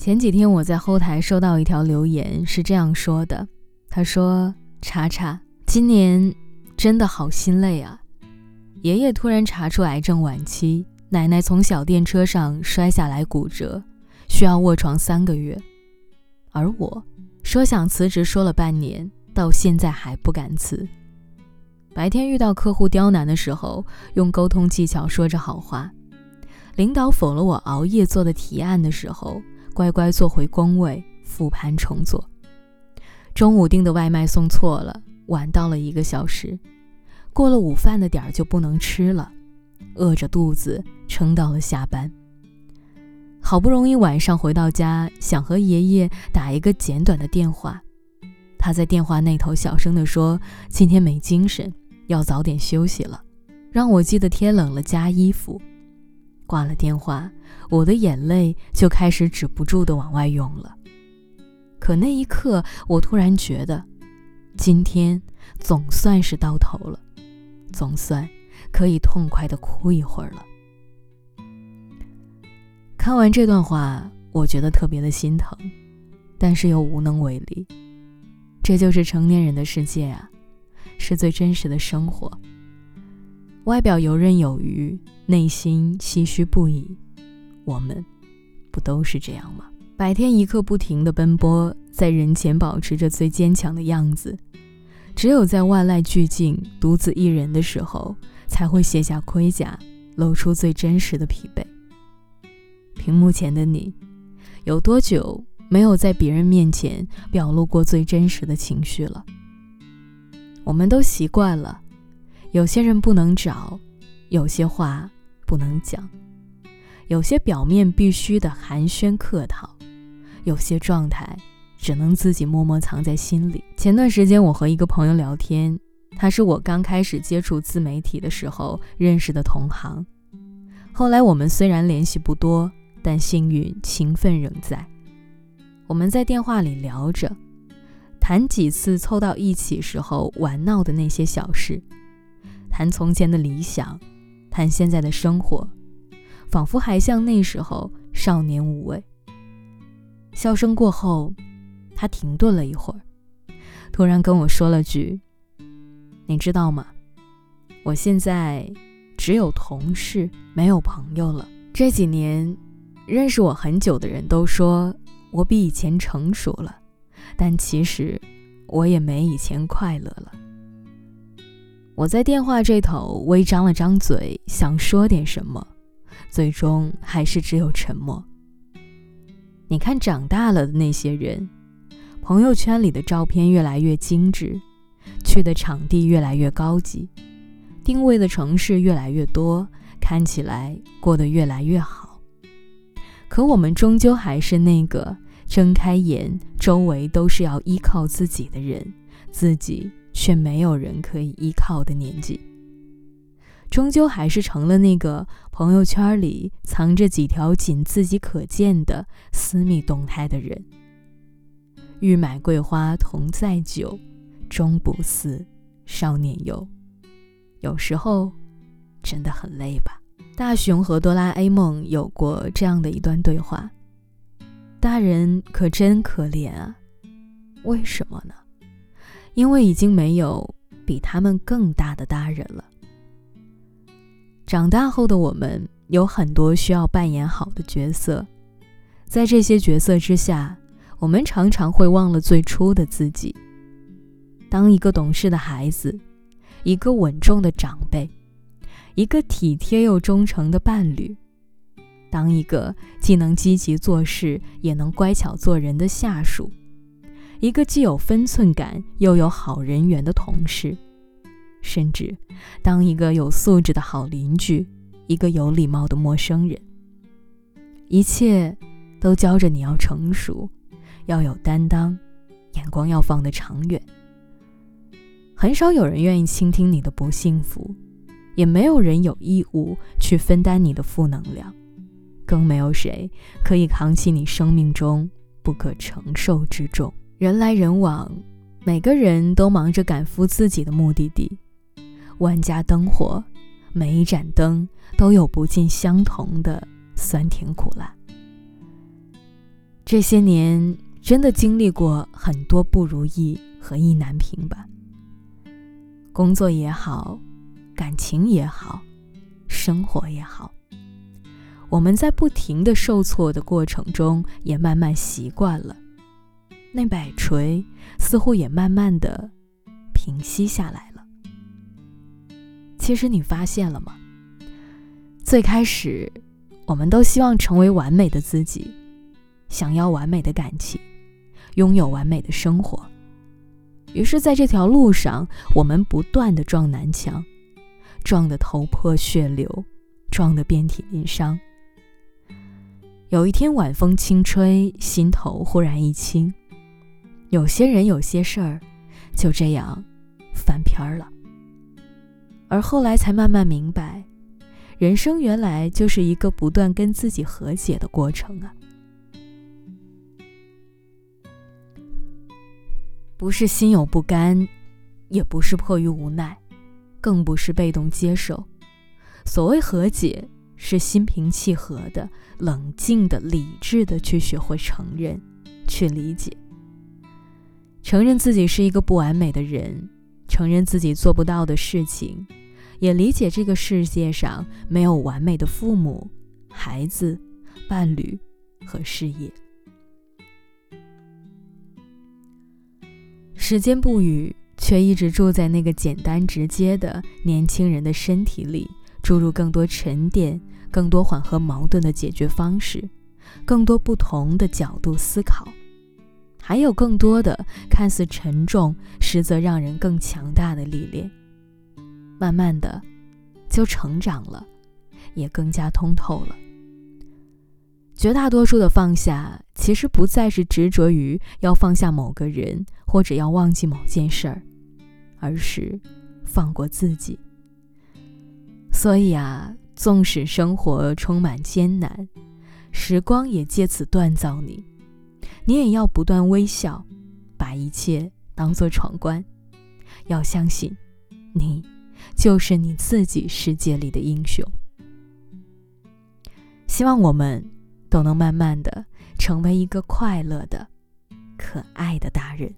前几天我在后台收到一条留言，是这样说的：“他说，查查，今年真的好心累啊！爷爷突然查出癌症晚期，奶奶从小电车上摔下来骨折，需要卧床三个月，而我说想辞职，说了半年，到现在还不敢辞。白天遇到客户刁难的时候，用沟通技巧说着好话；领导否了我熬夜做的提案的时候。”乖乖坐回工位，复盘重做。中午订的外卖送错了，晚到了一个小时。过了午饭的点儿就不能吃了，饿着肚子撑到了下班。好不容易晚上回到家，想和爷爷打一个简短的电话。他在电话那头小声地说：“今天没精神，要早点休息了，让我记得天冷了加衣服。”挂了电话，我的眼泪就开始止不住的往外涌了。可那一刻，我突然觉得，今天总算是到头了，总算可以痛快的哭一会儿了。看完这段话，我觉得特别的心疼，但是又无能为力。这就是成年人的世界啊，是最真实的生活。外表游刃有余，内心唏嘘不已。我们不都是这样吗？白天一刻不停的奔波，在人前保持着最坚强的样子，只有在万籁俱静、独自一人的时候，才会卸下盔甲，露出最真实的疲惫。屏幕前的你，有多久没有在别人面前表露过最真实的情绪了？我们都习惯了。有些人不能找，有些话不能讲，有些表面必须的寒暄客套，有些状态只能自己默默藏在心里。前段时间，我和一个朋友聊天，他是我刚开始接触自媒体的时候认识的同行，后来我们虽然联系不多，但幸运情分仍在。我们在电话里聊着，谈几次凑到一起时候玩闹的那些小事。谈从前的理想，谈现在的生活，仿佛还像那时候少年无畏。笑声过后，他停顿了一会儿，突然跟我说了句：“你知道吗？我现在只有同事，没有朋友了。这几年，认识我很久的人都说我比以前成熟了，但其实我也没以前快乐了。”我在电话这头微张了张嘴，想说点什么，最终还是只有沉默。你看，长大了的那些人，朋友圈里的照片越来越精致，去的场地越来越高级，定位的城市越来越多，看起来过得越来越好。可我们终究还是那个睁开眼，周围都是要依靠自己的人，自己。却没有人可以依靠的年纪，终究还是成了那个朋友圈里藏着几条仅自己可见的私密动态的人。欲买桂花同载酒，终不似少年游。有时候，真的很累吧？大雄和哆啦 A 梦有过这样的一段对话：“大人可真可怜啊，为什么呢？”因为已经没有比他们更大的大人了。长大后的我们有很多需要扮演好的角色，在这些角色之下，我们常常会忘了最初的自己。当一个懂事的孩子，一个稳重的长辈，一个体贴又忠诚的伴侣，当一个既能积极做事也能乖巧做人的下属。一个既有分寸感又有好人缘的同事，甚至当一个有素质的好邻居，一个有礼貌的陌生人，一切都教着你要成熟，要有担当，眼光要放得长远。很少有人愿意倾听你的不幸福，也没有人有义务去分担你的负能量，更没有谁可以扛起你生命中不可承受之重。人来人往，每个人都忙着赶赴自己的目的地。万家灯火，每一盏灯都有不尽相同的酸甜苦辣。这些年真的经历过很多不如意和意难平吧。工作也好，感情也好，生活也好，我们在不停的受挫的过程中，也慢慢习惯了。那摆锤似乎也慢慢的平息下来了。其实你发现了吗？最开始，我们都希望成为完美的自己，想要完美的感情，拥有完美的生活。于是，在这条路上，我们不断的撞南墙，撞得头破血流，撞得遍体鳞伤。有一天晚风轻吹，心头忽然一轻。有些人，有些事儿，就这样翻篇儿了。而后来才慢慢明白，人生原来就是一个不断跟自己和解的过程啊！不是心有不甘，也不是迫于无奈，更不是被动接受。所谓和解，是心平气和的、冷静的、理智的去学会承认，去理解。承认自己是一个不完美的人，承认自己做不到的事情，也理解这个世界上没有完美的父母、孩子、伴侣和事业。时间不语，却一直住在那个简单直接的年轻人的身体里，注入更多沉淀、更多缓和矛盾的解决方式，更多不同的角度思考。还有更多的看似沉重，实则让人更强大的历练。慢慢的，就成长了，也更加通透了。绝大多数的放下，其实不再是执着于要放下某个人，或者要忘记某件事儿，而是放过自己。所以啊，纵使生活充满艰难，时光也借此锻造你。你也要不断微笑，把一切当做闯关。要相信，你就是你自己世界里的英雄。希望我们都能慢慢的成为一个快乐的、可爱的大人。